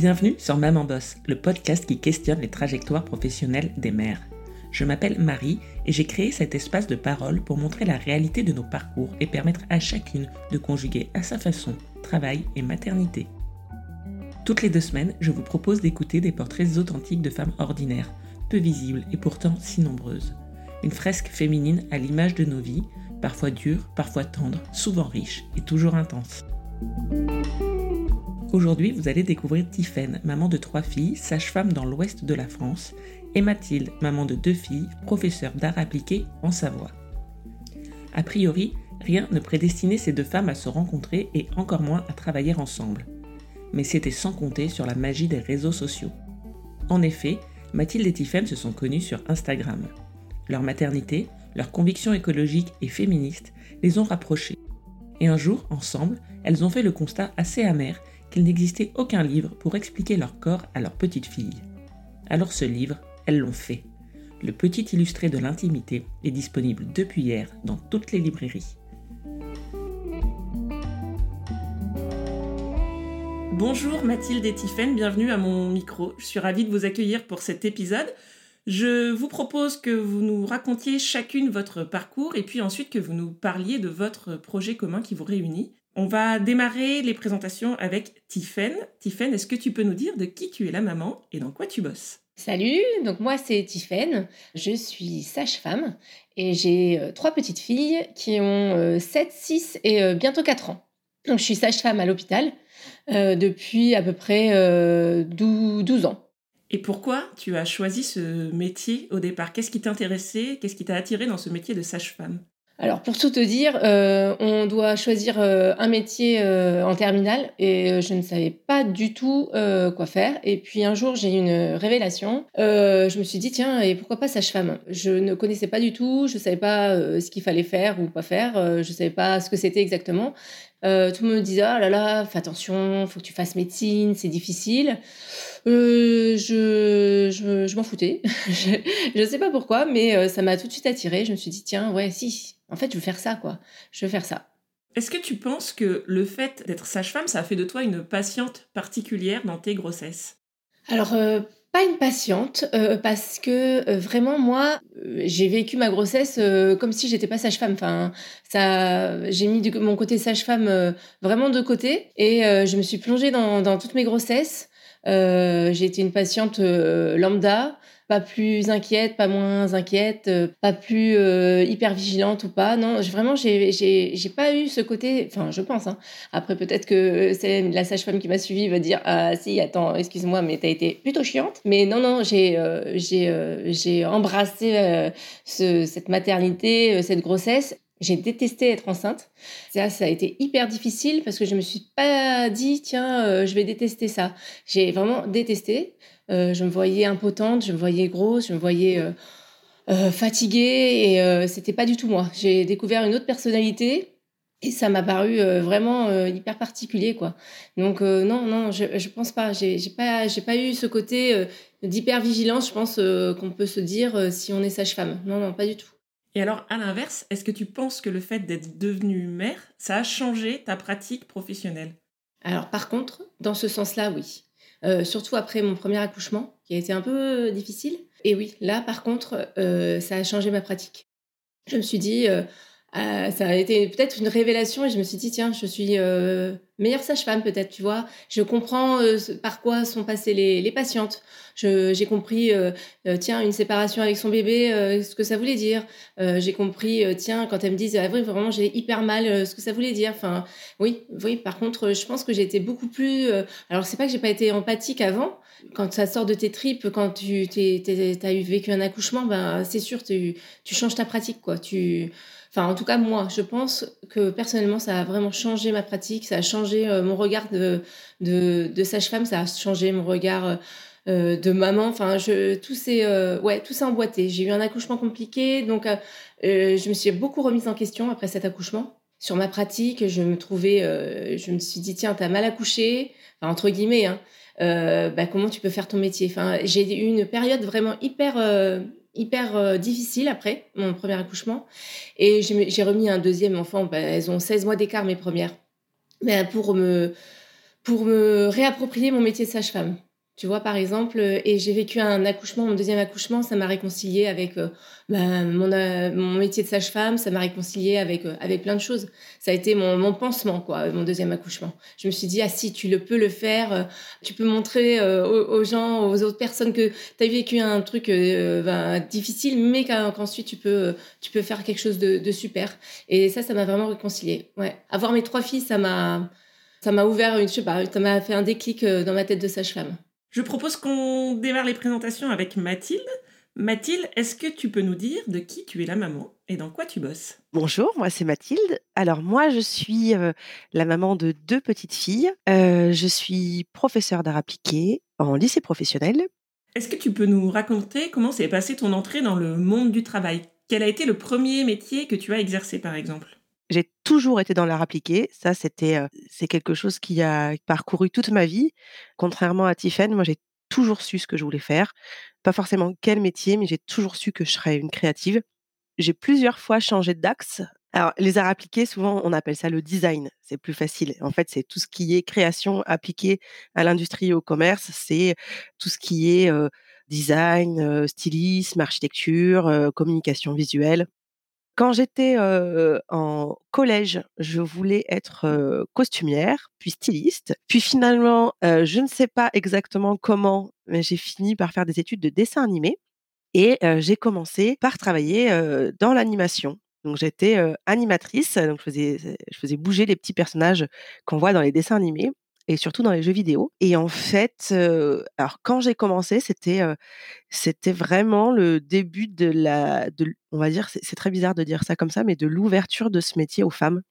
Bienvenue sur Maman Boss, le podcast qui questionne les trajectoires professionnelles des mères. Je m'appelle Marie et j'ai créé cet espace de parole pour montrer la réalité de nos parcours et permettre à chacune de conjuguer à sa façon travail et maternité. Toutes les deux semaines, je vous propose d'écouter des portraits authentiques de femmes ordinaires, peu visibles et pourtant si nombreuses. Une fresque féminine à l'image de nos vies, parfois dures, parfois tendres, souvent riches et toujours intenses. Aujourd'hui, vous allez découvrir Tiffaine, maman de trois filles, sage-femme dans l'ouest de la France, et Mathilde, maman de deux filles, professeure d'art appliqué en Savoie. A priori, rien ne prédestinait ces deux femmes à se rencontrer et encore moins à travailler ensemble. Mais c'était sans compter sur la magie des réseaux sociaux. En effet, Mathilde et Tiffaine se sont connues sur Instagram. Leur maternité, leurs convictions écologiques et féministes les ont rapprochées. Et un jour, ensemble, elles ont fait le constat assez amer qu'il n'existait aucun livre pour expliquer leur corps à leur petite fille. Alors ce livre, elles l'ont fait. Le petit illustré de l'intimité est disponible depuis hier dans toutes les librairies. Bonjour Mathilde et Tiffaine, bienvenue à mon micro. Je suis ravie de vous accueillir pour cet épisode. Je vous propose que vous nous racontiez chacune votre parcours et puis ensuite que vous nous parliez de votre projet commun qui vous réunit. On va démarrer les présentations avec Tiffaine. Tiffaine, est-ce que tu peux nous dire de qui tu es la maman et dans quoi tu bosses? Salut, donc moi c'est Tiffaine, je suis sage-femme et j'ai euh, trois petites filles qui ont 7, euh, 6 et euh, bientôt 4 ans. Donc je suis sage-femme à l'hôpital depuis à peu près 12, ans. Et pourquoi tu as choisi ce métier au départ? Qu'est-ce qui t'intéressait? Qu'est-ce qui t'a attiré dans ce métier de sage-femme? Alors pour tout te dire, euh, on doit choisir euh, un métier euh, en terminale et je ne savais pas du tout quoi faire. Et puis un jour j'ai eu une révélation. je me suis dit tiens et pourquoi pas sage-femme? Je ne connaissais pas du tout, je savais pas ce qu'il fallait faire ou pas faire, je savais pas ce que c'était exactement. Tout le monde me disait ah là là fais attention, faut que tu fasses médecine, c'est difficile. je je, je m'en foutais. je ne sais pas pourquoi, mais ça m'a tout de suite attirée. Je me suis dit tiens ouais si en fait, je veux faire ça, quoi. Je veux faire ça. Est-ce que tu penses que le fait d'être sage-femme, ça a fait de toi une patiente particulière dans tes grossesses? Alors, euh, pas une patiente, euh, parce que euh, vraiment, moi, j'ai vécu ma grossesse comme si j'étais pas sage-femme. Enfin, ça, j'ai mis mon côté sage-femme vraiment de côté et je me suis plongée dans toutes mes grossesses. j'ai été une patiente lambda pas plus inquiète, pas moins inquiète, euh, pas plus euh, hyper vigilante ou pas. Non, vraiment, j'ai, pas eu ce côté. Enfin, je pense. Hein. Après, peut-être que c'est la sage-femme qui m'a suivie va dire ah si, attends, excuse-moi, mais t'as été plutôt chiante. Mais non, non, euh, j'ai embrassé ce, cette maternité, cette grossesse. J'ai détesté être enceinte. Ça, ça a été hyper difficile parce que je me suis pas dit, tiens, je vais détester ça. J'ai vraiment détesté. Euh, je me voyais impotente, je me voyais grosse, je me voyais euh, euh, fatiguée et c'était pas du tout moi. J'ai découvert une autre personnalité et ça m'a paru vraiment hyper particulier quoi. Donc non non, je je pense pas, j'ai pas j'ai pas eu ce côté d'hyper vigilance, je pense qu'on peut se dire si on est sage-femme. Non non, pas du tout. Et alors, à l'inverse, est-ce que tu penses que le fait d'être devenue mère, ça a changé ta pratique professionnelle? Alors, par contre, dans ce sens-là, oui. Euh, surtout après mon premier accouchement, qui a été un peu difficile. Et oui, là, par contre, euh, ça a changé ma pratique. Je me suis dit, euh, ça a été peut-être une révélation et je me suis dit, tiens, je suis meilleure sage-femme peut-être, tu vois. Je comprends euh, par quoi sont passées les, les patientes. J'ai compris, euh, euh, tiens, une séparation avec son bébé, ce que ça voulait dire. j'ai compris, tiens, quand elles me disent, ah, oui, vraiment, j'ai hyper mal, ce que ça voulait dire. Enfin, oui, oui. Par contre, je pense que j'ai été beaucoup plus. alors, c'est pas que j'ai pas été empathique avant. Quand ça sort de tes tripes, quand tu as eu vécu un accouchement, ben c'est sûr, tu, tu changes ta pratique, quoi. Tu Enfin, en tout cas, moi, je pense que personnellement, ça a vraiment changé ma pratique, ça a changé euh, mon regard de, de, de sage-femme, ça a changé mon regard euh, de maman. Enfin, je, tout s'est euh, ouais, tout s'est emboîté. J'ai eu un accouchement compliqué, donc je me suis beaucoup remise en question après cet accouchement sur ma pratique. Je me trouvais, je me suis dit tiens, t'as mal accouché, enfin, entre guillemets. Hein, bah, comment tu peux faire ton métier? Enfin, j'ai eu une période vraiment hyper hyper euh, difficile après mon premier accouchement. Et j'ai remis un deuxième enfant. Bah, elles ont 16 mois d'écart, mes premières. Mais pour me pour me réapproprier mon métier de sage-femme. Tu vois, par exemple, euh, et j'ai vécu un accouchement, mon deuxième accouchement, ça m'a réconcilié avec euh, bah, mon, euh, mon, métier de sage-femme, ça m'a réconcilié avec, avec plein de choses. Ça a été mon, mon, pansement, quoi, mon deuxième accouchement. Je me suis dit, ah si, tu le peux le faire, tu peux montrer aux, gens, aux autres personnes que tu as vécu un truc ben, difficile, mais qu'ensuite tu peux, tu peux faire quelque chose de, de super. Et ça, ça m'a vraiment réconcilié. Ouais. Avoir mes trois filles, ça m'a, ça m'a ouvert, une, je sais pas, ça m'a fait un déclic dans ma tête de sage-femme. Je propose qu'on démarre les présentations avec Mathilde. Mathilde, est-ce que tu peux nous dire de qui tu es la maman et dans quoi tu bosses? Bonjour, moi c'est Mathilde. Alors moi je suis euh, la maman de deux petites filles. Euh, je suis professeure d'art appliqué en lycée professionnel. Est-ce que tu peux nous raconter comment s'est passée ton entrée dans le monde du travail? Quel a été le premier métier que tu as exercé par exemple? J'ai toujours été dans l'art appliqué. Ça, c'était, c'est quelque chose qui a parcouru toute ma vie. Contrairement à Tiffen, moi, j'ai toujours su ce que je voulais faire. Pas forcément quel métier, mais j'ai toujours su que je serais une créative. J'ai plusieurs fois changé d'axe. Alors, les arts appliqués, souvent, on appelle ça le design. C'est plus facile. En fait, c'est tout ce qui est création appliquée à l'industrie et au commerce. C'est tout ce qui est design, stylisme, architecture, communication visuelle. Quand j'étais en collège, je voulais être costumière, puis styliste. Puis finalement, je ne sais pas exactement comment, mais j'ai fini par faire des études de dessin animé. Et j'ai commencé par travailler dans l'animation. Donc j'étais animatrice, donc je faisais, je faisais bouger les petits personnages qu'on voit dans les dessins animés et surtout dans les jeux vidéo. Et en fait, alors quand j'ai commencé, c'était c'était vraiment le début de la, on va dire, c'est très bizarre de dire ça comme ça, mais de l'ouverture de ce métier aux femmes.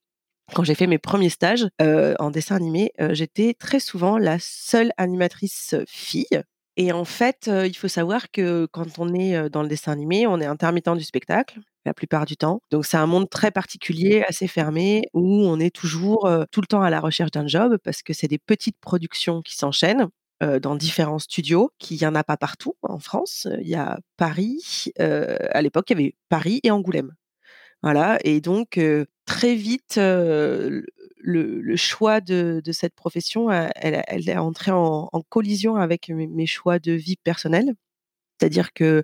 Quand j'ai fait mes premiers stages en dessin animé, j'étais très souvent la seule animatrice fille. Et en fait, il faut savoir que quand on est dans le dessin animé, on est intermittent du spectacle la plupart du temps. Donc c'est un monde très particulier, assez fermé, où on est toujours tout le temps à la recherche d'un job parce que c'est des petites productions qui s'enchaînent dans différents studios, qu'il n'y en a pas partout en France. Il y a Paris, à l'époque, il y avait Paris et Angoulême. Voilà, et donc très vite, le, choix de, cette profession, elle, elle est entrée en, collision avec mes, choix de vie personnelle. C'est-à-dire que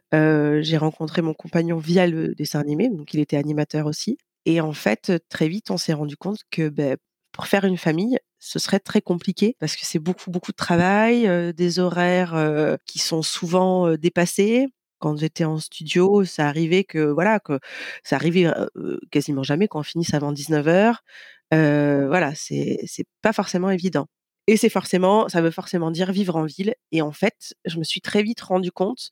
j'ai rencontré mon compagnon via le dessin animé, donc il était animateur aussi. Et en fait, très vite, on s'est rendu compte que ben, pour faire une famille, ce serait très compliqué parce que c'est beaucoup, beaucoup de travail, des horaires qui sont souvent dépassés. Quand j'étais en studio, ça arrivait que voilà que ça arrivait quasiment jamais qu'on finisse avant 19 h voilà, c'est c'est pas forcément évident. Et c'est forcément, ça veut forcément dire vivre en ville. Et en fait, je me suis très vite rendu compte,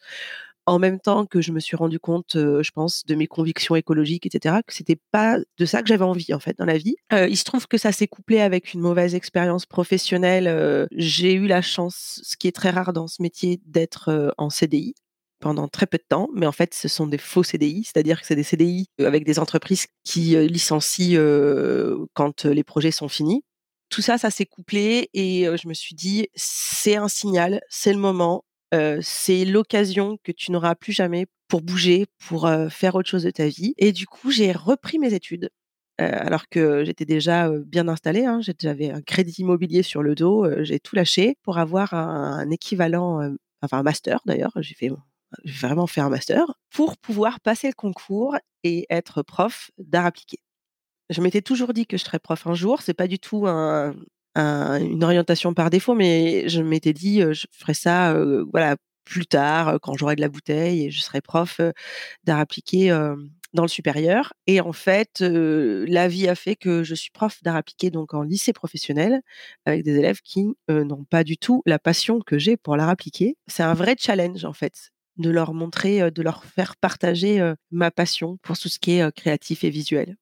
en même temps que je me suis rendu compte, je pense, de mes convictions écologiques, etc., que c'était pas de ça que j'avais envie en fait dans la vie. il se trouve que ça s'est couplé avec une mauvaise expérience professionnelle. j'ai eu la chance, ce qui est très rare dans ce métier, d'être en CDI pendant très peu de temps, mais en fait, ce sont des faux CDI, c'est-à-dire que c'est des CDI avec des entreprises qui licencient quand les projets sont finis tout ça, ça s'est couplé et je me suis dit, c'est un signal, c'est le moment, c'est l'occasion que tu n'auras plus jamais pour bouger, pour faire autre chose de ta vie. Et du coup, j'ai repris mes études. alors que j'étais déjà bien installée, hein, j'avais un crédit immobilier sur le dos, j'ai tout lâché pour avoir un, équivalent, enfin un master d'ailleurs, j'ai fait vraiment fait un master pour pouvoir passer le concours et être prof d'art appliqué. Je m'étais toujours dit que je serais prof un jour. C'est pas du tout une orientation par défaut, mais je m'étais dit, je ferai ça, voilà, plus tard, quand j'aurai de la bouteille, et je serai prof d'art appliqué dans le supérieur. Et en fait, la vie a fait que je suis prof d'art appliqué donc en lycée professionnel avec des élèves qui n'ont pas du tout la passion que j'ai pour l'art appliqué. C'est un vrai challenge en fait de leur montrer, de leur faire partager ma passion pour tout ce qui est créatif et visuel.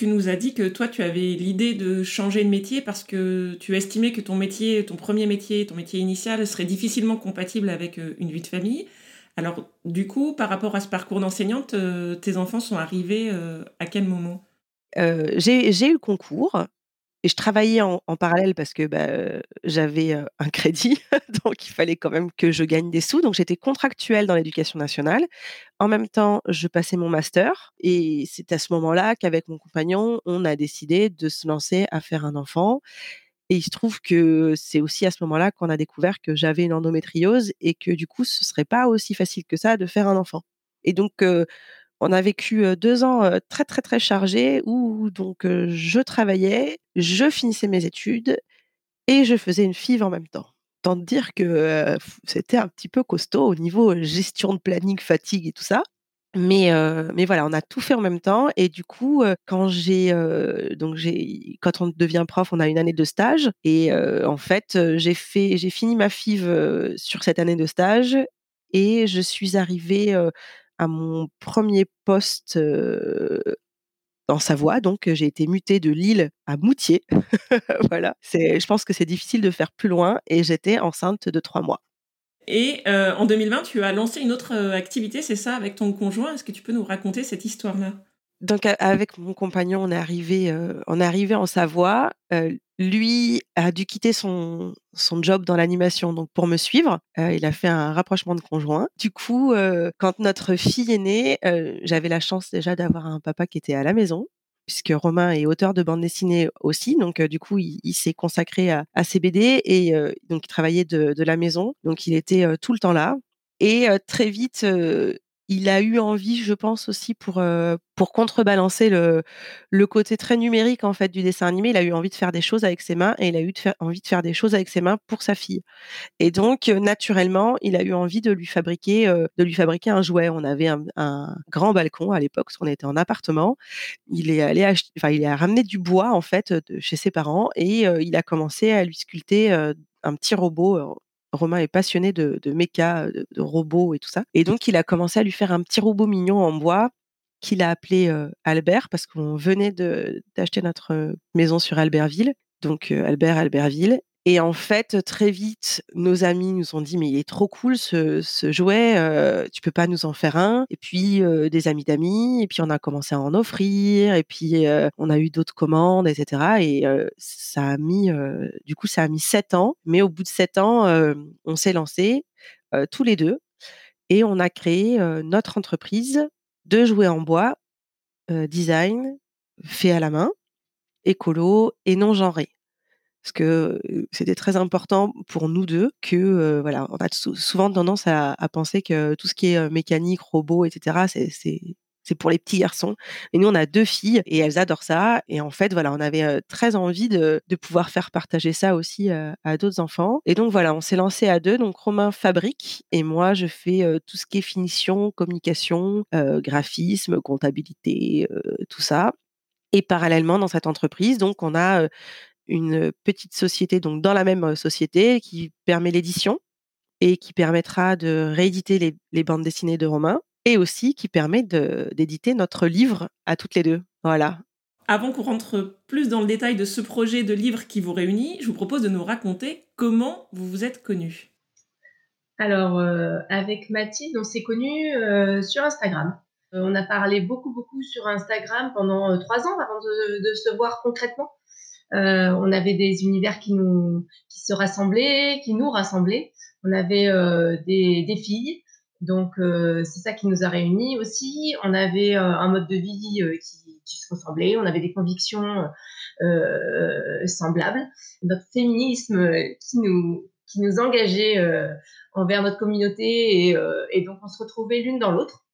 Tu nous as dit que toi, tu avais l'idée de changer de métier parce que tu estimais que ton métier, ton premier métier, ton métier initial serait difficilement compatible avec euh, une vie de famille. Alors, du coup, par rapport à ce parcours d'enseignante, euh, tes enfants sont arrivés euh, à quel moment? J'ai eu le concours et je travaillais en, parallèle parce que bah, j'avais un crédit, donc il fallait quand même que je gagne des sous. Donc j'étais contractuelle dans l'éducation nationale. En même temps, je passais mon master et c'est à ce moment-là qu'avec mon compagnon, on a décidé de se lancer à faire un enfant. Et il se trouve que c'est aussi à ce moment-là qu'on a découvert que j'avais une endométriose et que du coup, ce serait pas aussi facile que ça de faire un enfant. Et donc, on a vécu deux ans très très très chargés où donc je travaillais, je finissais mes études et je faisais une FIV en même temps. Tant dire que c'était un petit peu costaud au niveau gestion de planning, fatigue et tout ça. Mais, mais voilà, on a tout fait en même temps et du coup, quand j'ai donc j'ai quand on devient prof, on a une année de stage et en fait, j'ai fait j'ai fini ma FIV sur cette année de stage et je suis arrivée à mon premier poste en Savoie. Donc, j'ai été mutée de Lille à Moutier. voilà. Je pense que c'est difficile de faire plus loin et j'étais enceinte de trois mois. Et en 2020, tu as lancé une autre activité, c'est ça, avec ton conjoint? Est-ce que tu peux nous raconter cette histoire-là? Donc avec mon compagnon, on est arrivé, on est arrivé en Savoie. lui a dû quitter son, son job dans l'animation donc pour me suivre. il a fait un rapprochement de conjoint. Du coup, quand notre fille est née, j'avais la chance déjà d'avoir un papa qui était à la maison puisque Romain est auteur de bande dessinée aussi. Donc, du coup, il, s'est consacré à, à, ses BD et donc il travaillait de, de, la maison. Donc, il était tout le temps là. Et très vite, il a eu envie, je pense aussi pour pour contrebalancer le le côté très numérique en fait du dessin animé, il a eu envie de faire des choses avec ses mains et il a eu envie de faire des choses avec ses mains pour sa fille. Et donc naturellement, il a eu envie de lui fabriquer de lui fabriquer un jouet. On avait un, grand balcon à l'époque, qu'on était en appartement. Il est allé acheter, enfin il a ramené du bois en fait chez ses parents et il a commencé à lui sculpter un petit robot Romain est passionné de, méca, de, robots et tout ça. Et donc, il a commencé à lui faire un petit robot mignon en bois qu'il a appelé Albert parce qu'on venait d'acheter notre maison sur Albertville. Donc, Albert, Albertville. Et en fait, très vite, nos amis nous ont dit mais il est trop cool ce, jouet, euh, tu peux pas nous en faire un Et puis des amis d'amis, et puis on a commencé à en offrir, et puis on a eu d'autres commandes, etc. Et ça a mis, du coup, ça a mis sept ans. Mais au bout de sept ans, on s'est lancé tous les deux et on a créé notre entreprise de jouets en bois, design, fait à la main, écolo et non genré parce que c'était très important pour nous deux que voilà, on a souvent tendance à, penser que tout ce qui est mécanique, robot, etc. c'est c'est pour les petits garçons. Et nous, on a deux filles et elles adorent ça. Et en fait, voilà, on avait très envie de, de pouvoir faire partager ça aussi à d'autres enfants. Et donc voilà, on s'est lancé à deux. Donc Romain fabrique et moi, je fais tout ce qui est finition, communication, graphisme, comptabilité, tout ça. Et parallèlement, dans cette entreprise, donc on a une petite société, donc dans la même société, qui permet l'édition et qui permettra de rééditer les, bandes dessinées de Romain et aussi qui permet d'éditer notre livre à toutes les deux. Voilà. Avant qu'on rentre plus dans le détail de ce projet de livre qui vous réunit, je vous propose de nous raconter comment vous vous êtes connus. Alors, avec Mathilde, on s'est connus sur Instagram. on a parlé beaucoup, beaucoup sur Instagram pendant trois ans avant de se voir concrètement. Euh, on avait des univers qui nous qui se rassemblaient, qui nous rassemblaient. On avait euh, des, des, filles, donc euh, c'est ça qui nous a réunis aussi. On avait un mode de vie qui, qui, se ressemblait. On avait des convictions semblables. Notre féminisme qui nous qui nous engageait envers notre communauté et, et donc on se retrouvait l'une dans l'autre.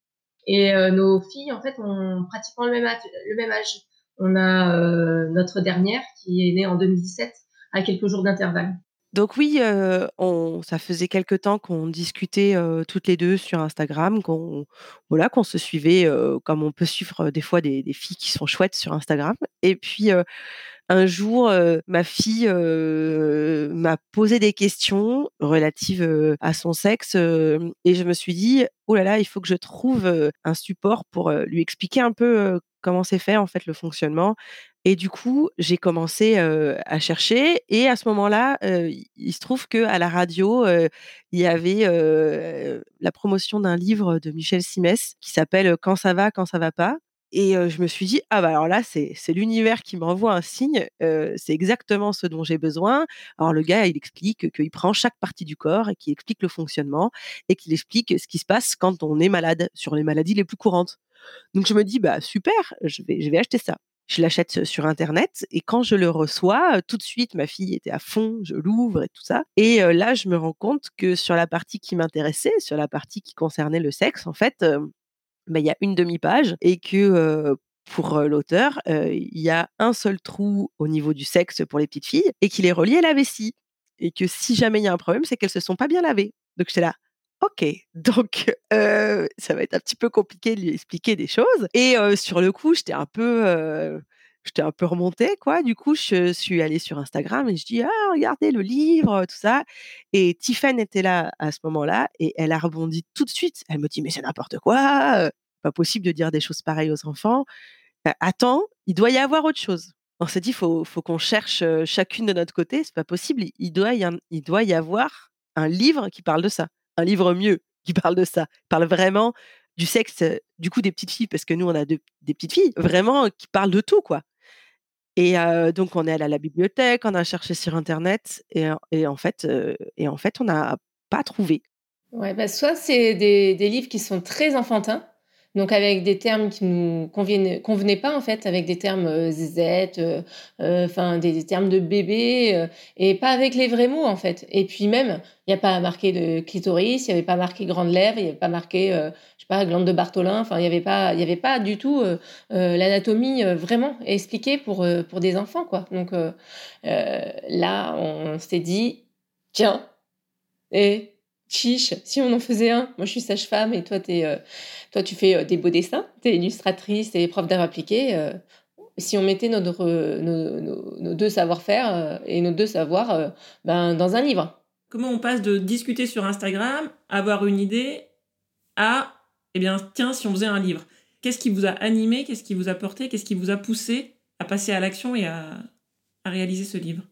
Et nos filles en fait ont pratiquement le même le même âge. On a euh, notre dernière qui est née en 2017 à quelques jours d'intervalle. Donc oui, ça faisait quelque temps qu'on discutait toutes les deux sur Instagram, qu'on voilà, qu'on se suivait comme on peut suivre des fois des, des, filles qui sont chouettes sur Instagram. Et puis un jour, ma fille m'a posé des questions relatives à son sexe et je me suis dit, oh là là, il faut que je trouve un support pour lui expliquer un peu comment c'est fait en fait le fonctionnement. Et du coup, j'ai commencé à chercher et à ce moment-là, il se trouve que à la radio, il y avait la promotion d'un livre de Michel Simès qui s'appelle Quand ça va, quand ça va pas. Et je me suis dit, ah bah alors là, c'est l'univers qui m'envoie un signe, c'est exactement ce dont j'ai besoin. Alors le gars, il explique qu'il prend chaque partie du corps et qu'il explique le fonctionnement et qu'il explique ce qui se passe quand on est malade, sur les maladies les plus courantes. Donc je me dis, bah super, je vais, je vais acheter ça. Je l'achète sur internet et quand je le reçois, tout de suite ma fille était à fond, je l'ouvre et tout ça. Et là, je me rends compte que sur la partie qui m'intéressait, sur la partie qui concernait le sexe, en fait, bah, il y a une demi-page et que pour l'auteur, il y a un seul trou au niveau du sexe pour les petites filles et qu'il est relié à la vessie. Et que si jamais il y a un problème, c'est qu'elles se sont pas bien lavées. Donc c'est là, ok, donc ça va être un petit peu compliqué de lui expliquer des choses. Et sur le coup, j'étais un peu, un peu remontée, quoi. Du coup, je suis allée sur Instagram et je dis ah regardez le livre, tout ça. Et Tiffany était là à ce moment-là et elle a rebondi tout de suite. Elle me dit mais c'est n'importe quoi, pas possible de dire des choses pareilles aux enfants. «Bah, attends, il doit y avoir autre chose. On s'est dit, faut, faut qu'on cherche chacune de notre côté. C'est pas possible. Il doit y avoir un livre qui parle de ça, un livre mieux qui parle de ça, parle vraiment du sexe, du coup des petites filles, parce que nous on a des petites filles, vraiment qui parlent de tout quoi. Et donc on est allé à la bibliothèque, on a cherché sur internet et, en fait, et en fait on n'a pas trouvé. Ouais, bah soit c'est des livres qui sont très enfantins, donc avec des termes qui nous convenaient, pas en fait, avec des termes euh, Z, euh, euh, enfin des, termes de bébé, et pas avec les vrais mots en fait. Et puis même, il n'y a pas marqué de clitoris, il n'y avait pas marqué grande lèvre, il n'y avait pas marqué, je sais pas, glande de Bartholin. Enfin, il n'y avait pas, il y avait pas du tout l'anatomie vraiment expliquée pour pour des enfants quoi. Donc là, on s'est dit, tiens, et chiche, si on en faisait un. Moi, je suis sage-femme et toi, es, euh, toi, tu fais euh, des beaux dessins, tu es illustratrice et prof d'art appliqué. Euh, si on mettait notre, nos, deux savoir-faire et nos deux savoirs ben, dans un livre. Comment on passe de discuter sur Instagram, avoir une idée, à, eh bien, tiens, si on faisait un livre Qu'est-ce qui vous a animé? Qu'est-ce qui vous a porté? Qu'est-ce qui vous a poussé à passer à l'action et à réaliser ce livre?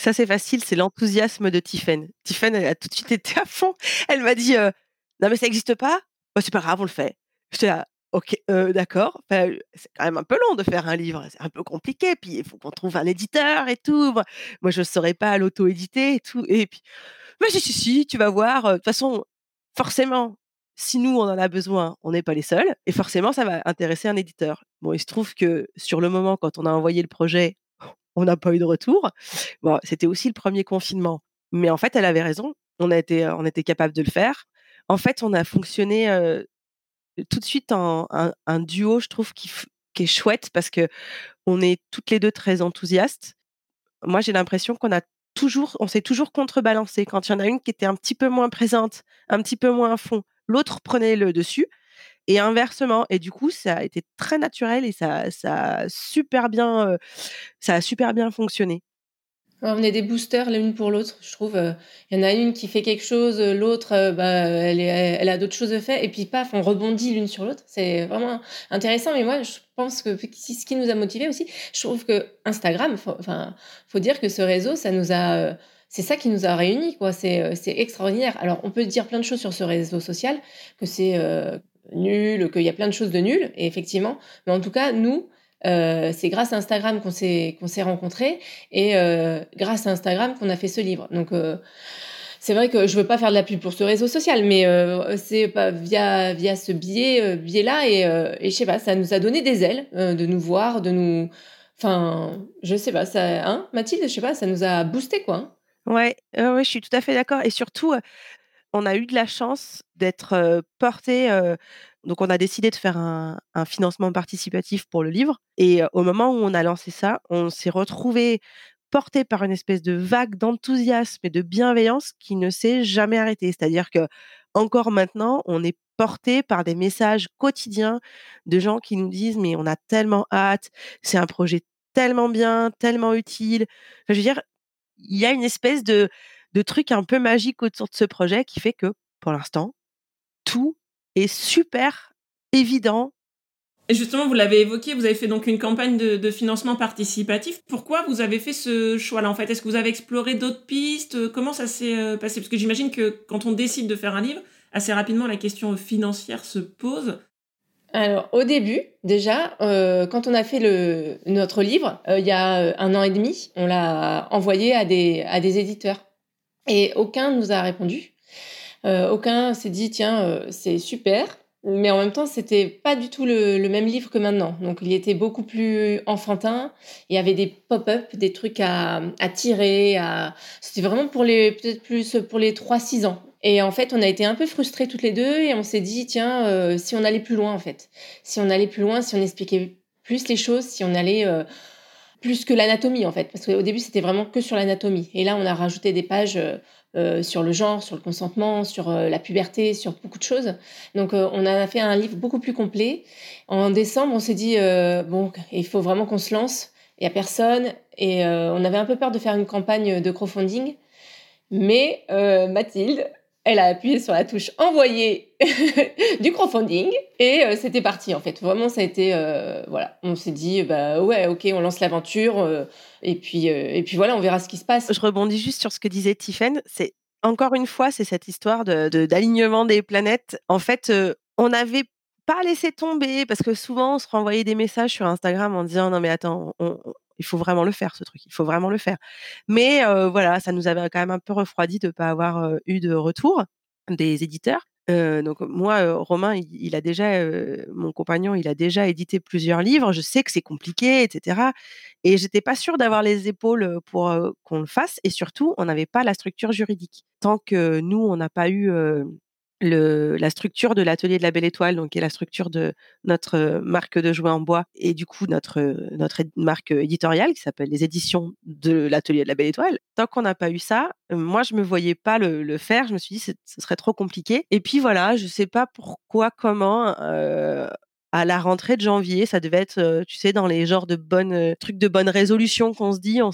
Ça, c'est facile, c'est l'enthousiasme de Tiffen. Tiffen, elle a tout de suite été à fond. Elle m'a dit Non, mais ça n'existe pas? Bah, C'est pas grave, on le fait. J'étais là Ok, d'accord. c'est quand même un peu long de faire un livre, c'est un peu compliqué. Puis il faut qu'on trouve un éditeur et tout. Moi, je ne saurais pas l'auto-éditer et tout. Et puis, mais si, si, si, tu vas voir. De toute façon, forcément, si nous, on en a besoin, on n'est pas les seuls. Et forcément, ça va intéresser un éditeur. Bon, il se trouve que sur le moment, quand on a envoyé le projet, on n'a pas eu de retour. C'était aussi le premier confinement. Mais en fait, elle avait raison. On a été, on était capable de le faire. En fait, on a fonctionné tout de suite en un, duo, je trouve, qui, qui, est chouette parce que on est toutes les deux très enthousiastes. Moi, j'ai l'impression qu'on a toujours, on s'est toujours contrebalancé. Quand il y en a une qui était un petit peu moins présente, un petit peu moins à fond, l'autre prenait le dessus et inversement. Et du coup, ça a été très naturel et ça, ça a super bien, ça a super bien fonctionné. On est des boosters l'une pour l'autre, je trouve. Il y en a une qui fait quelque chose, l'autre, bah, elle, elle a d'autres choses à faire, et puis paf, on rebondit l'une sur l'autre. C'est vraiment intéressant. Mais moi, je pense que ce qui nous a motivés aussi, je trouve que Instagram, enfin, faut dire que ce réseau, ça nous a c'est ça qui nous a réunis, quoi. C'est, extraordinaire. Alors, on peut dire plein de choses sur ce réseau social, que c'est nul, qu'il y a plein de choses de nul, et effectivement. Mais en tout cas, nous, euh, c'est grâce à Instagram qu'on s'est rencontrés et euh, grâce à Instagram qu'on a fait ce livre. Donc euh, c'est vrai que je veux pas faire de la pub pour ce réseau social, mais c'est pas via via ce biais biais là et, et je sais pas, ça nous a donné des ailes de nous voir, de nous, enfin je sais pas, ça, hein, Mathilde, je sais pas, ça nous a boosté quoi. Hein. Ouais, ouais, je suis tout à fait d'accord et surtout on a eu de la chance d'être porté. donc, on a décidé de faire un, financement participatif pour le livre. Et au moment où on a lancé ça, on s'est retrouvé porté par une espèce de vague d'enthousiasme et de bienveillance qui ne s'est jamais arrêtée. C'est-à-dire que encore maintenant, on est porté par des messages quotidiens de gens qui nous disent mais on a tellement hâte, c'est un projet tellement bien, tellement utile. je veux dire, il y a une espèce de de trucs un peu magiques autour de ce projet qui fait que, pour l'instant, tout est super évident. Et justement, vous l'avez évoqué, vous avez fait donc une campagne de, financement participatif. Pourquoi vous avez fait ce choix-là en fait? Est-ce que vous avez exploré d'autres pistes? Comment ça s'est euh, passé? Parce que j'imagine que quand on décide de faire un livre, assez rapidement la question financière se pose. Alors au début, déjà, euh, quand on a fait le, notre livre, euh, il y a un an et demi, on l'a envoyé à des, à des éditeurs. Et aucun nous a répondu. Euh, aucun s'est dit, tiens, euh, c'est super, mais en même temps, c'était pas du tout le, même livre que maintenant. Donc, il était beaucoup plus enfantin. Il y avait des pop-up, des trucs à, tirer. C'était vraiment pour les, peut-être plus pour les 3-6 ans. Et en fait, on a été un peu frustrés toutes les deux et on s'est dit, tiens, euh, si on allait plus loin, en fait. Si on allait plus loin, si on expliquait plus les choses, si on allait plus que l'anatomie, en fait. Parce qu'au début, c'était vraiment que sur l'anatomie. Et là, on a rajouté des pages euh, sur le genre, sur le consentement, sur la puberté, sur beaucoup de choses. Donc, on a fait un livre beaucoup plus complet. En décembre, on s'est dit, bon, il faut vraiment qu'on se lance. Il n'y a personne. Et on avait un peu peur de faire une campagne de crowdfunding. Mais Mathilde, elle a appuyé sur la touche envoyer du crowdfunding et euh, c'était parti en fait. Vraiment, ça a été euh, voilà, on s'est dit bah ouais, ok, on lance l'aventure euh, et puis et puis voilà, on verra ce qui se passe. Je rebondis juste sur ce que disait Tiffen. C'est encore une fois, c'est cette histoire d'alignement des planètes. En fait, on n'avait pas laissé tomber parce que souvent on se renvoyait des messages sur Instagram en disant non mais attends, il faut vraiment le faire ce truc, il faut vraiment le faire. Mais voilà, ça nous avait quand même un peu refroidi de ne pas avoir eu de retour des éditeurs. donc moi, Romain, il, a déjà, mon compagnon, il a déjà édité plusieurs livres. Je sais que c'est compliqué, etc. Et j'étais pas sûre d'avoir les épaules pour qu'on le fasse. Et surtout, on n'avait pas la structure juridique. Tant que nous, on n'a pas eu la structure de l'atelier de la Belle Étoile, donc qui est la structure de notre marque de jouets en bois et du coup notre notre marque éditoriale qui s'appelle les éditions de l'atelier de la Belle Étoile. Tant qu'on n'a pas eu ça, moi je me voyais pas le, faire. Je me suis dit ce serait trop compliqué. Et puis voilà, je sais pas pourquoi, comment. Euh, à la rentrée de janvier, ça devait être, tu sais, dans les genres de bonnes trucs de bonnes résolutions qu'on se dit. On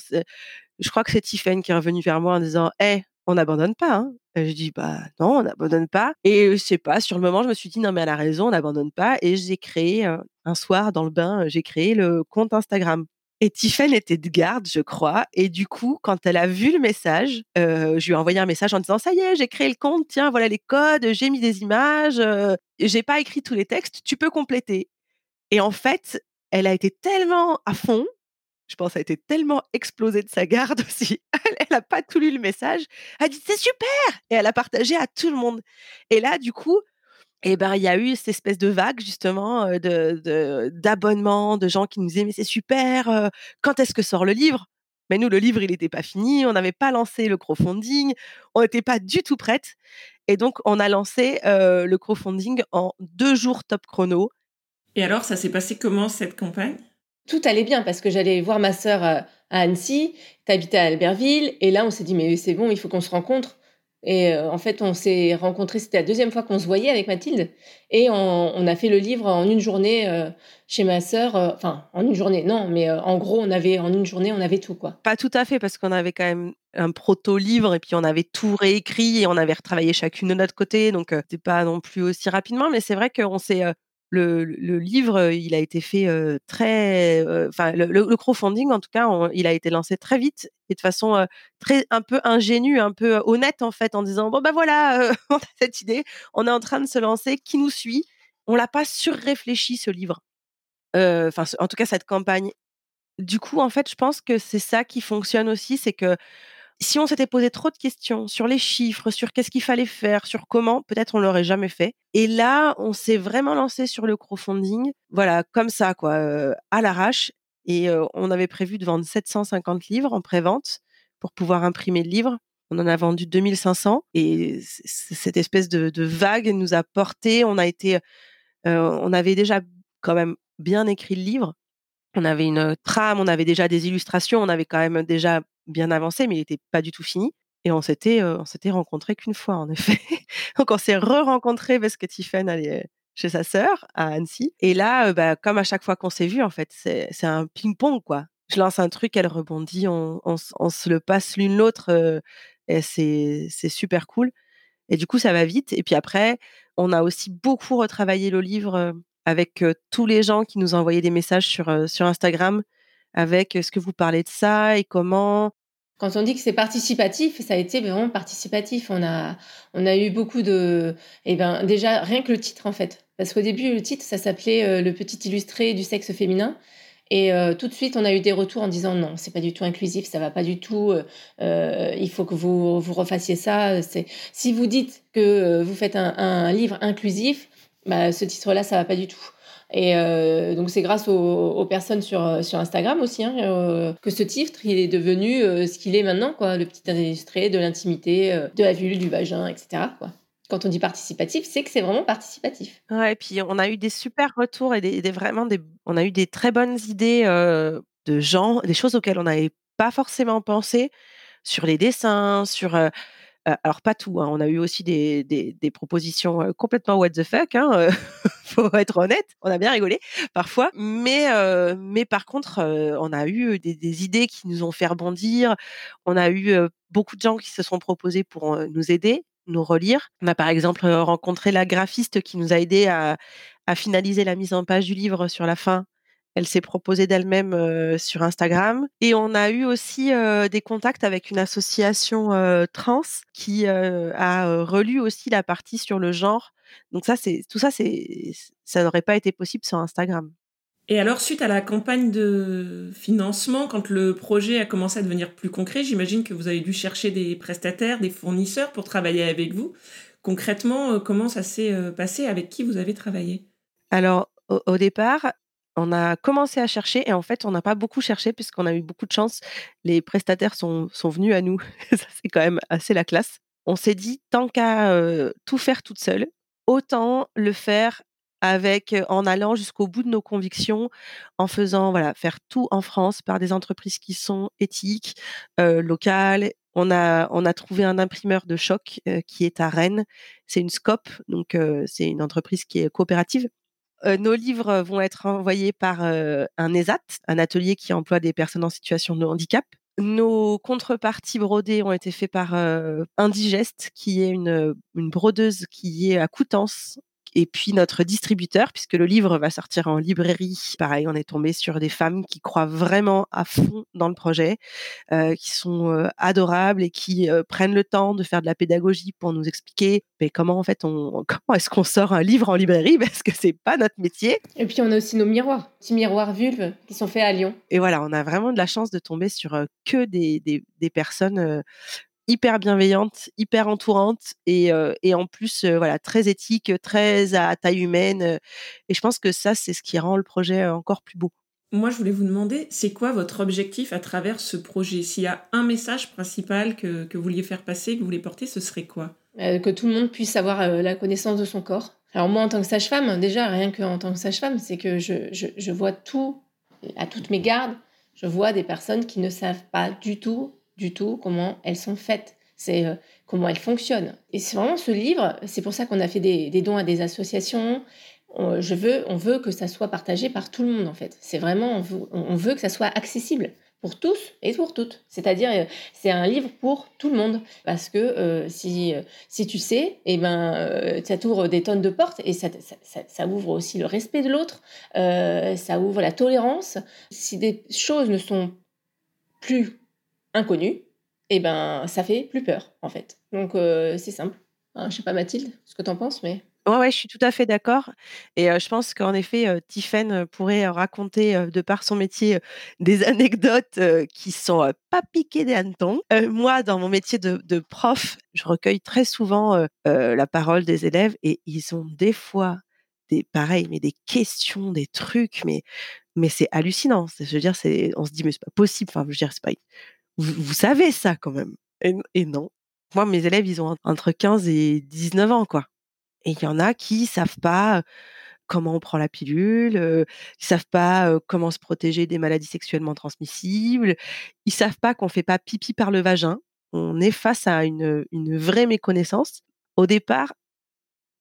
je crois que c'est Tiffen qui est revenu vers moi en disant, hé, on n'abandonne pas. Hein. Je dis bah non, on n'abandonne pas. Et je sais pas, sur le moment, je me suis dit non mais elle a raison, on n'abandonne pas. Et j'ai créé un soir dans le bain, j'ai créé le compte Instagram. Et Tiffen était de garde, je crois. Et du coup, quand elle a vu le message, je lui ai envoyé un message en disant ça y est, j'ai créé le compte, tiens, voilà les codes, j'ai mis des images, j'ai pas écrit tous les textes, tu peux compléter. Et en fait, elle a été tellement à fond je pense, a été tellement explosée de sa garde aussi. Elle n'a pas tout lu le message. Elle a dit c'est super et elle a partagé à tout le monde. Et là, du coup, eh ben, il y a eu cette espèce de vague justement de d'abonnements, de, gens qui nous aimaient, c'est super. quand est-ce que sort le livre? Mais nous, le livre, il n'était pas fini. On n'avait pas lancé le crowdfunding. On n'était pas du tout prête. Et donc, on a lancé le crowdfunding en deux jours top chrono. Et alors, ça s'est passé comment cette campagne? Tout allait bien parce que j'allais voir ma sœur euh, à Annecy, t'habitais à Albertville, et là on s'est dit mais c'est bon, il faut qu'on se rencontre. Et euh, en fait, on s'est rencontrés, c'était la deuxième fois qu'on se voyait avec Mathilde, et on, a fait le livre en une journée euh, chez ma sœur. Enfin, en une journée, non, mais en gros, on avait en une journée, on avait tout quoi. Pas tout à fait parce qu'on avait quand même un proto-livre et puis on avait tout réécrit et on avait retravaillé chacune de notre côté, donc c'était pas non plus aussi rapidement, mais c'est vrai qu'on s'est le, livre, il a été fait très, enfin le, crowdfunding en tout cas, il a été lancé très vite et de façon très un peu ingénue, un peu honnête en fait, en disant bon ben voilà, on a cette idée, on est en train de se lancer, qui nous suit? On l'a pas surréfléchi ce livre, enfin en tout cas cette campagne. Du coup, en fait, je pense que c'est ça qui fonctionne aussi, c'est que si on s'était posé trop de questions sur les chiffres, sur qu'est-ce qu'il fallait faire, sur comment, peut-être on l'aurait jamais fait. Et là, on s'est vraiment lancé sur le crowdfunding, voilà, comme ça, quoi, euh, à l'arrache. Et euh, on avait prévu de vendre 750 livres en pré-vente pour pouvoir imprimer le livre. On en a vendu 2500 et cette espèce de, vague nous a porté. On a été, euh, on avait déjà quand même bien écrit le livre. On avait une trame, on avait déjà des illustrations, on avait quand même déjà bien avancé, mais il n'était pas du tout fini. Et on s'était, on s'était rencontrés qu'une fois, en effet. Donc on s'est re-rencontrés parce que Tiffen allait chez sa sœur à Annecy. Et là, bah, comme à chaque fois qu'on s'est vu, en fait, c'est, un ping-pong, quoi. Je lance un truc, elle rebondit, on, se le passe l'une l'autre. et c'est super cool. Et du coup, ça va vite. Et puis après, on a aussi beaucoup retravaillé le livre avec tous les gens qui nous envoyé des messages sur, sur Instagram avec ce que vous parlez de ça et comment? Quand on dit que c'est participatif, ça a été vraiment participatif. On a, on a eu beaucoup de, eh ben déjà rien que le titre en fait, parce qu'au début le titre ça s'appelait le petit illustré du sexe féminin, et tout de suite on a eu des retours en disant non c'est pas du tout inclusif, ça va pas du tout, il faut que vous vous refassiez ça. Si vous dites que vous faites un livre inclusif, bah, ce titre-là, ça va pas du tout. Et euh, donc c'est grâce aux, personnes sur, sur Instagram aussi hein, euh, que ce titre il est devenu euh, ce qu'il est maintenant, quoi, le petit illustré de l'intimité, de la vulve, du vagin, etc. Quand on dit participatif, c'est que c'est vraiment participatif. Ouais, et puis on a eu des super retours et des, vraiment des, on a eu des très bonnes idées de gens, des choses auxquelles on n'avait pas forcément pensé sur les dessins, sur alors pas tout, hein, on a eu aussi des, des, propositions complètement what the fuck, hein, faut être honnête, on a bien rigolé parfois, mais mais par contre on a eu des, idées qui nous ont fait rebondir, on a eu beaucoup de gens qui se sont proposés pour nous aider, nous relire. On a par exemple rencontré la graphiste qui nous a aidé à finaliser la mise en page du livre sur la fin elle s'est proposée d'elle-même sur Instagram. Et on a eu aussi des contacts avec une association trans qui a relu aussi la partie sur le genre. Donc ça, c'est tout ça, c'est ça n'aurait pas été possible sur Instagram. Et alors, suite à la campagne de financement, quand le projet a commencé à devenir plus concret, j'imagine que vous avez dû chercher des prestataires, des fournisseurs pour travailler avec vous. Concrètement, comment ça s'est passé? Avec qui vous avez travaillé? Alors, au départ, on a commencé à chercher et en fait, on n'a pas beaucoup cherché puisqu'on a eu beaucoup de chance. Les prestataires sont, sont venus à nous. C'est quand même assez la classe. On s'est dit, tant qu'à tout faire toute seule, autant le faire avec en allant jusqu'au bout de nos convictions, en faisant voilà faire tout en France par des entreprises qui sont éthiques, locales. On a on a trouvé un imprimeur de choc qui est à Rennes. C'est une Scope, donc c'est une entreprise qui est coopérative nos livres vont être envoyés par un ESAT, un atelier qui emploie des personnes en situation de handicap. Nos contreparties brodées ont été faites par Indigest, qui est une brodeuse qui est à Coutances, et puis notre distributeur, puisque le livre va sortir en librairie. Pareil, on est tombé sur des femmes qui croient vraiment à fond dans le projet, euh, qui sont euh, adorables et qui euh, prennent le temps de faire de la pédagogie pour nous expliquer mais comment en fait on comment est-ce qu'on sort un livre en librairie? Parce que c'est pas notre métier. Et puis on a aussi nos miroirs, petits miroirs vulves qui sont faits à Lyon. Et voilà, on a vraiment de la chance de tomber sur que des, des, des personnes hyper bienveillante, hyper entourante et, et en plus voilà très éthique, très à taille humaine. et je pense que ça c'est ce qui rend le projet encore plus beau. Moi, je voulais vous demander, c'est quoi votre objectif à travers ce projet? S'il y a un message principal que, que vous vouliez faire passer, que vous voulez porter, ce serait quoi? Que tout le monde puisse avoir la connaissance de son corps. Alors moi, en tant que sage-femme, déjà, rien qu'en tant que sage-femme, c'est que je, je, je vois tout, à toutes mes gardes, je vois des personnes qui ne savent pas du tout du tout comment elles sont faites, c'est euh, comment elles fonctionnent. Et c'est vraiment ce livre, c'est pour ça qu'on a fait des, dons à des associations. On, je veux, on veut que ça soit partagé par tout le monde en fait. C'est vraiment, on veut, que ça soit accessible pour tous et pour toutes. C'est-à-dire, euh, c'est un livre pour tout le monde. Parce que euh, si, si tu sais, eh ben, ça t'ouvre des tonnes de portes et ça, ça, ça, ouvre aussi le respect de l'autre, ça ouvre la tolérance. Si des choses ne sont plus inconnu, eh ben ça fait plus peur en fait. Donc euh, c'est simple. Je je sais pas Mathilde, ce que tu en penses, mais. Ouais, ouais, je suis tout à fait d'accord. Et je pense qu'en effet, euh, pourrait raconter, de par son métier, des anecdotes qui sont pas piquées des hannetons. moi, dans mon métier de, prof, je recueille très souvent la parole des élèves et ils ont des fois des pareil, mais des questions, des trucs, mais mais c'est hallucinant. Je veux dire, on se dit mais c'est pas possible. Enfin, je veux dire, c'est pas vous, savez ça quand même. Et, non. Moi, mes élèves, ils ont entre 15 et 19 ans, quoi. Et il y en a qui savent pas comment on prend la pilule, euh, ils savent pas comment se protéger des maladies sexuellement transmissibles, ils savent pas qu'on fait pas pipi par le vagin. On est face à une, une vraie méconnaissance. Au départ,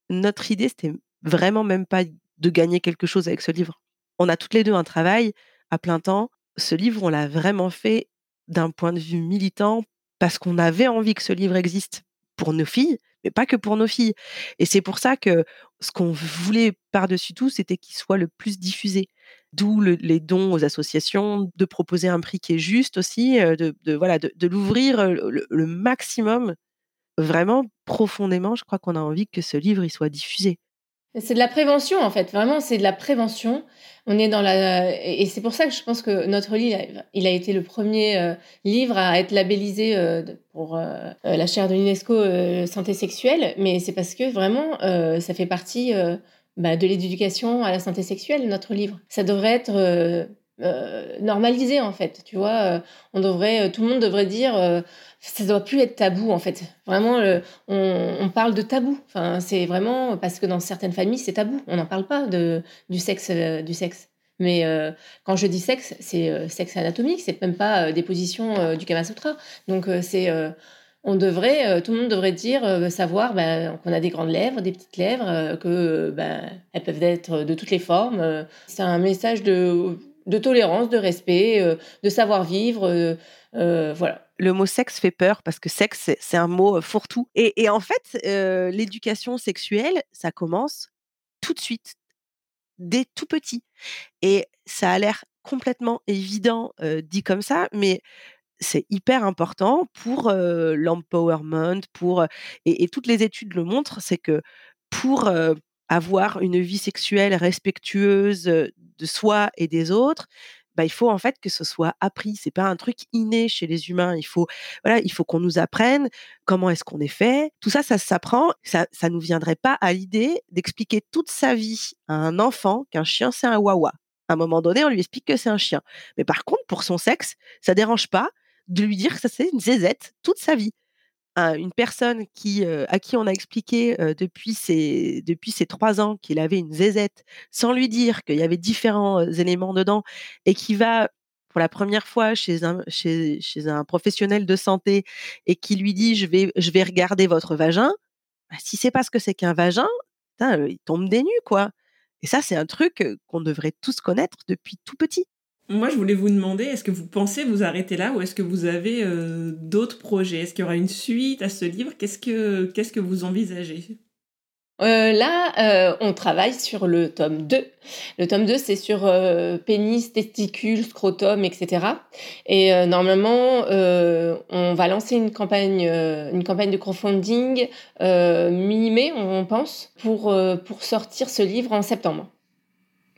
notre idée, c'était vraiment même pas de gagner quelque chose avec ce livre. On a toutes les deux un travail à plein temps. Ce livre, on l'a vraiment fait d'un point de vue militant parce qu'on avait envie que ce livre existe pour nos filles, mais pas que pour nos filles. Et c'est pour ça que ce qu'on voulait par-dessus tout, c'était qu'il soit le plus diffusé. D'où les dons aux associations, de proposer un prix qui est juste aussi, euh, de, l'ouvrir euh, le, maximum. Vraiment, profondément, je crois qu'on a envie que ce livre il soit diffusé. C'est de la prévention en fait, vraiment c'est de la prévention. On est dans la et c'est pour ça que je pense que notre livre il a été le premier euh, livre à être labellisé euh, pour euh, la chaire de l'UNESCO santé sexuelle, mais c'est parce que vraiment ça fait partie bah, de l'éducation à la santé sexuelle, notre livre. Ça devrait être normalisé, en fait. Tu vois, on devrait, tout le monde devrait dire, ça doit plus être tabou, en fait. Vraiment, on, parle de tabou. Enfin, c'est vraiment parce que dans certaines familles, c'est tabou. On n'en parle pas de, du sexe, du sexe. Mais quand je dis sexe, c'est sexe anatomique, c'est même pas des positions du Kama Sutra. Donc c'est on devrait, euh, tout le monde devrait dire, euh, savoir ben, qu'on a des grandes lèvres, des petites lèvres, euh, que ben, elles peuvent être de toutes les formes. C'est un message de, tolérance, de respect, de savoir-vivre. voilà. Le mot sexe fait peur parce que sexe, c'est un mot fourre-tout. Et, en fait, l'éducation sexuelle, ça commence tout de suite, dès tout petit. Et ça a l'air complètement évident dit comme ça, mais c'est hyper important pour l'empowerment, pour et, toutes les études le montrent, c'est que pour avoir une vie sexuelle respectueuse de soi et des autres, bah, il faut en fait que ce soit appris. C'est pas un truc inné chez les humains. Il faut, voilà, il faut qu'on nous apprenne comment est-ce qu'on est fait. Tout ça, ça s'apprend. Ça, ça nous viendrait pas à l'idée d'expliquer toute sa vie à un enfant qu'un chien c'est un wawa. À un moment donné, on lui explique que c'est un chien. Mais par contre, pour son sexe, ça dérange pas de lui dire que ça c'est une zézette toute sa vie. Une personne qui, à qui on a expliqué depuis, ses, depuis ses trois ans qu'il avait une zézette, sans lui dire qu'il y avait différents éléments dedans, et qui va pour la première fois chez un, professionnel de santé et qui lui dit je vais, je vais regarder votre vagin, bah, si c'est pas ce que c'est qu'un vagin, il tombe des nues, quoi. Et ça, c'est un truc qu'on devrait tous connaître depuis tout petit. Moi, je voulais vous demander, est-ce que vous pensez vous arrêter là ou est-ce que vous avez euh, d'autres projets? Est-ce qu'il y aura une suite à ce livre? Qu'est-ce que, qu'est-ce que vous envisagez? Euh, là, euh, on travaille sur le tome 2. Le tome 2, c'est sur pénis, testicules, scrotum, etc. Et normalement, on va lancer une campagne, une campagne de crowdfunding mi-mai, on pense, pour, pour sortir ce livre en septembre.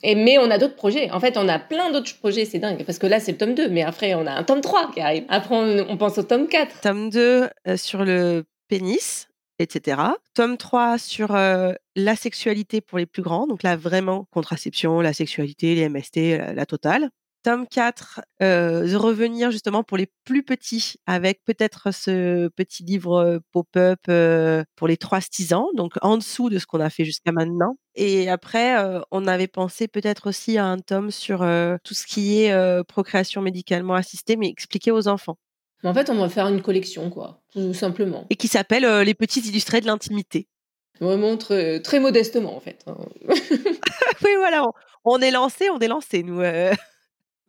Et, mais on a d'autres projets. En fait, on a plein d'autres projets, c'est dingue. Parce que là, c'est le tome 2, mais après, on a un tome 3 qui arrive. Après, on, pense au tome 4. Tome 2 euh, sur le pénis, etc. Tome 3 sur euh, la sexualité pour les plus grands. Donc là, vraiment, contraception, la sexualité, les MST, la totale tome 4, euh, de revenir justement pour les plus petits avec peut-être ce petit livre pop-up pour les 3-6 ans, donc en dessous de ce qu'on a fait jusqu'à maintenant. Et après, on avait pensé peut-être aussi à un tome sur tout ce qui est procréation médicalement assistée, mais expliqué aux enfants. En fait, on va faire une collection, quoi, tout simplement. Et qui s'appelle Les petits illustrés de l'intimité. Vraiment très, très modestement, en fait. Hein. oui, voilà, on, est lancé, on est lancé, nous.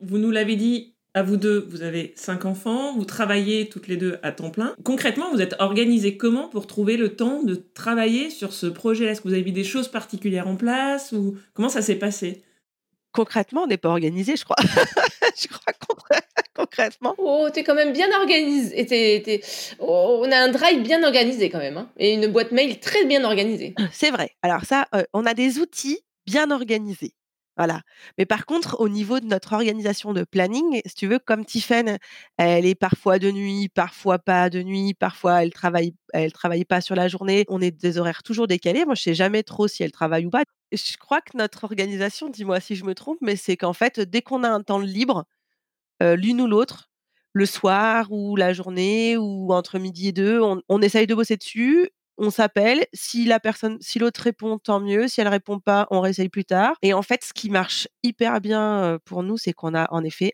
Vous nous l'avez dit, à vous deux, vous avez cinq enfants, vous travaillez toutes les deux à temps plein. Concrètement, vous êtes organisé comment pour trouver le temps de travailler sur ce projet? Est-ce que vous avez mis des choses particulières en place ou comment ça s'est passé? Concrètement, on n'est pas organisé, je crois. je crois concrètement. Oh, t'es quand même bien organisé. Oh, on a un drive bien organisé quand même, hein. et une boîte mail très bien organisée. C'est vrai. Alors ça, euh, on a des outils bien organisés. Voilà. Mais par contre, au niveau de notre organisation de planning, si tu veux, comme Tiffen, elle est parfois de nuit, parfois pas de nuit, parfois elle travaille, elle travaille pas sur la journée. On est des horaires toujours décalés. Moi, je sais jamais trop si elle travaille ou pas. Je crois que notre organisation, dis-moi si je me trompe, mais c'est qu'en fait, dès qu'on a un temps libre, l'une ou l'autre, le soir ou la journée ou entre midi et deux, on essaye de bosser dessus on s'appelle. Si la personne, si l'autre répond, tant mieux. Si elle répond pas, on réessaye plus tard. Et en fait, ce qui marche hyper bien pour nous, c'est qu'on a en effet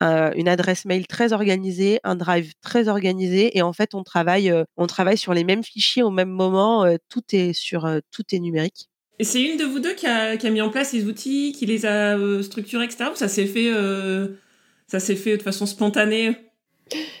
une adresse mail très organisée, un drive très organisé, et en fait, on travaille, on travaille sur les mêmes fichiers au même moment. tout est sur, tout est numérique. Et c'est une de vous deux qui a, mis en place les outils, qui les a structurés, etc. Ou ça s'est fait, ça s'est fait de façon spontanée?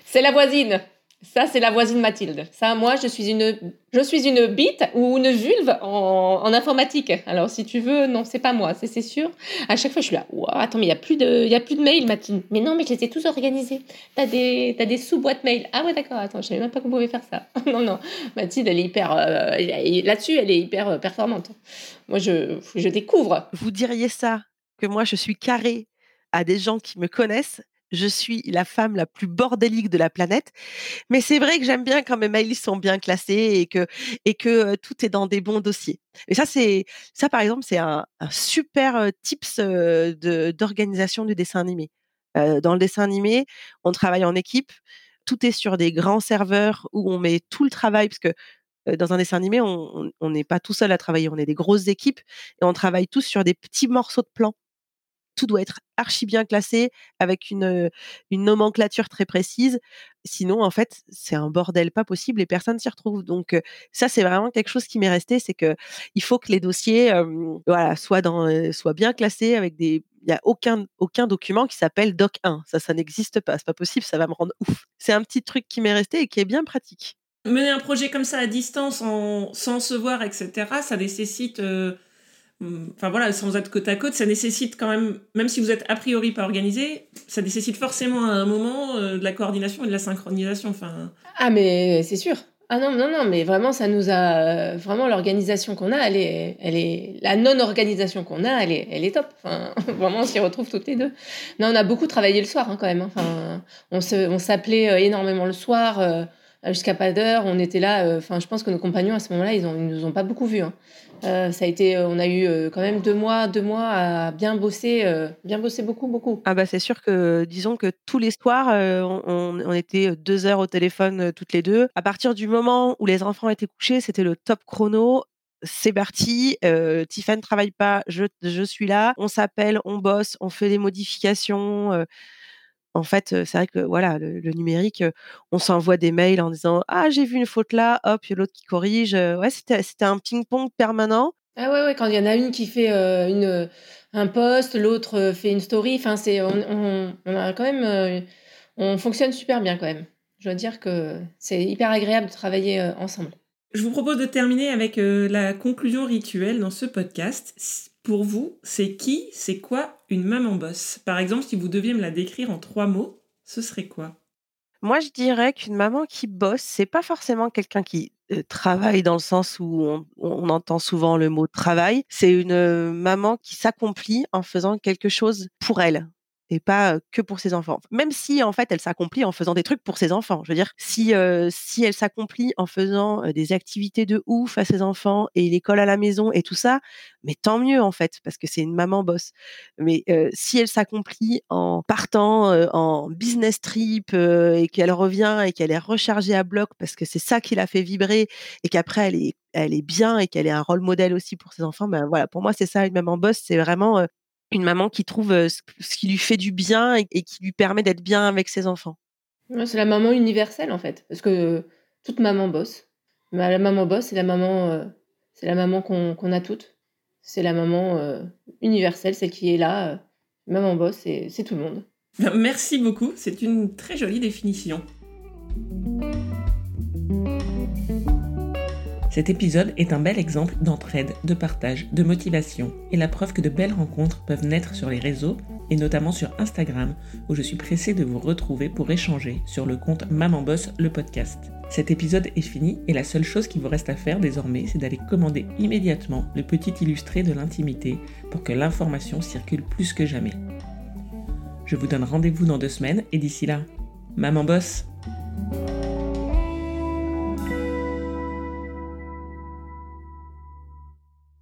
C'est la voisine. Ça, c'est la voisine Mathilde. Ça, moi, je suis une, je suis une bite ou une vulve en, informatique. Alors, si tu veux, non, c'est pas moi, c'est sûr. À chaque fois, je suis là, attends, mais il n'y a plus de, il a plus de mails, Mathilde. Mais non, mais je les ai tous organisés. T'as des, as des sous-boîtes mail. Ah ouais, d'accord, attends, je savais même pas qu'on pouvait faire ça. non, non, Mathilde, elle est hyper, euh, là-dessus, elle est hyper euh, performante. Moi, je, je découvre. Vous diriez ça, que moi, je suis carrée à des gens qui me connaissent je suis la femme la plus bordélique de la planète. Mais c'est vrai que j'aime bien quand mes mails sont bien classés et que, et que tout est dans des bons dossiers. Et ça, c'est, ça, par exemple, c'est un, super tips de, d'organisation du dessin animé. dans le dessin animé, on travaille en équipe. Tout est sur des grands serveurs où on met tout le travail, parce que dans un dessin animé, on n'est pas tout seul à travailler, on est des grosses équipes et on travaille tous sur des petits morceaux de plan tout doit être archi bien classé avec une, une nomenclature très précise. Sinon, en fait, c'est un bordel pas possible et personne s'y retrouve. Donc, ça, c'est vraiment quelque chose qui m'est resté, c'est que il faut que les dossiers, voilà, soient dans, soient bien classés avec des, il n'y a aucun, aucun document qui s'appelle Doc 1. Ça, ça n'existe pas. C'est pas possible. Ça va me rendre ouf. C'est un petit truc qui m'est resté et qui est bien pratique. Mener un projet comme ça à distance, sans se voir, etc., ça nécessite enfin voilà, sans être côte à côte, ça nécessite quand même, même si vous êtes a priori pas organisé, ça nécessite forcément à un moment euh, de la coordination et de la synchronisation. Enfin. Ah mais c'est sûr. Ah non non non, mais vraiment ça nous a vraiment l'organisation qu'on a, elle est, elle est la non-organisation qu'on a, elle est, elle est top. Enfin vraiment on s'y retrouve toutes les deux. Non, on a beaucoup travaillé le soir hein, quand même. Hein. Enfin on se, on s'appelait euh, énormément le soir. Euh, jusqu'à pas d'heure, on était là. Enfin, je pense que nos compagnons à ce moment-là, ils, ont, ils nous ont pas beaucoup vus. Hein. Euh, ça a été, euh, on a eu euh, quand même deux mois, deux mois à bien bosser, bien bosser beaucoup, beaucoup. Ah bah c'est sûr que, disons que tous les soirs, on, était deux heures au téléphone toutes les deux. À partir du moment où les enfants étaient couchés, c'était le top chrono. C'est parti, Tiffany travaille pas, je, je suis là, on s'appelle, on bosse, on fait des modifications en fait, c'est vrai que voilà, le, numérique, on s'envoie des mails en disant ah j'ai vu une faute là, hop, il y a l'autre qui corrige. Ouais, c'était c'était un ping-pong permanent. Ah ouais, ouais, quand il y en a une qui fait une un post, l'autre fait une story. Enfin, c'est on, on, a quand même on fonctionne super bien quand même. Je dois dire que c'est hyper agréable de travailler ensemble. Je vous propose de terminer avec la conclusion rituelle dans ce podcast pour vous, c'est qui, c'est quoi une maman boss Par exemple, si vous deviez me la décrire en trois mots, ce serait quoi? Moi, je dirais qu'une maman qui bosse, c'est pas forcément quelqu'un qui euh, travaille dans le sens où on, entend souvent le mot travail. C'est une euh, maman qui s'accomplit en faisant quelque chose pour elle, et pas que pour ses enfants. Même si en fait elle s'accomplit en faisant des trucs pour ses enfants. Je veux dire, si si elle s'accomplit en faisant des activités de ouf à ses enfants et l'école à la maison et tout ça, mais tant mieux en fait parce que c'est une maman boss. Mais si elle s'accomplit en partant en business trip et qu'elle revient et qu'elle est rechargée à bloc parce que c'est ça qui l'a fait vibrer et qu'après elle est elle est bien et qu'elle est un rôle modèle aussi pour ses enfants, ben voilà, pour moi c'est ça une maman boss, c'est vraiment une maman qui trouve ce qui lui fait du bien et, qui lui permet d'être bien avec ses enfants. c'est la maman universelle en fait, parce que toute maman bosse. Mais la maman bosse, c'est la maman, c'est la maman qu'on a toutes. C'est la maman universelle, celle qui est là. maman bosse, c'est tout le monde. Merci beaucoup, c'est une très jolie définition. Cet épisode est un bel exemple d'entraide, de partage, de motivation et la preuve que de belles rencontres peuvent naître sur les réseaux et notamment sur Instagram où je suis pressée de vous retrouver pour échanger sur le compte Maman Boss le podcast. Cet épisode est fini et la seule chose qui vous reste à faire désormais c'est d'aller commander immédiatement le petit illustré de l'intimité pour que l'information circule plus que jamais. Je vous donne rendez-vous dans deux semaines et d'ici là, Maman Boss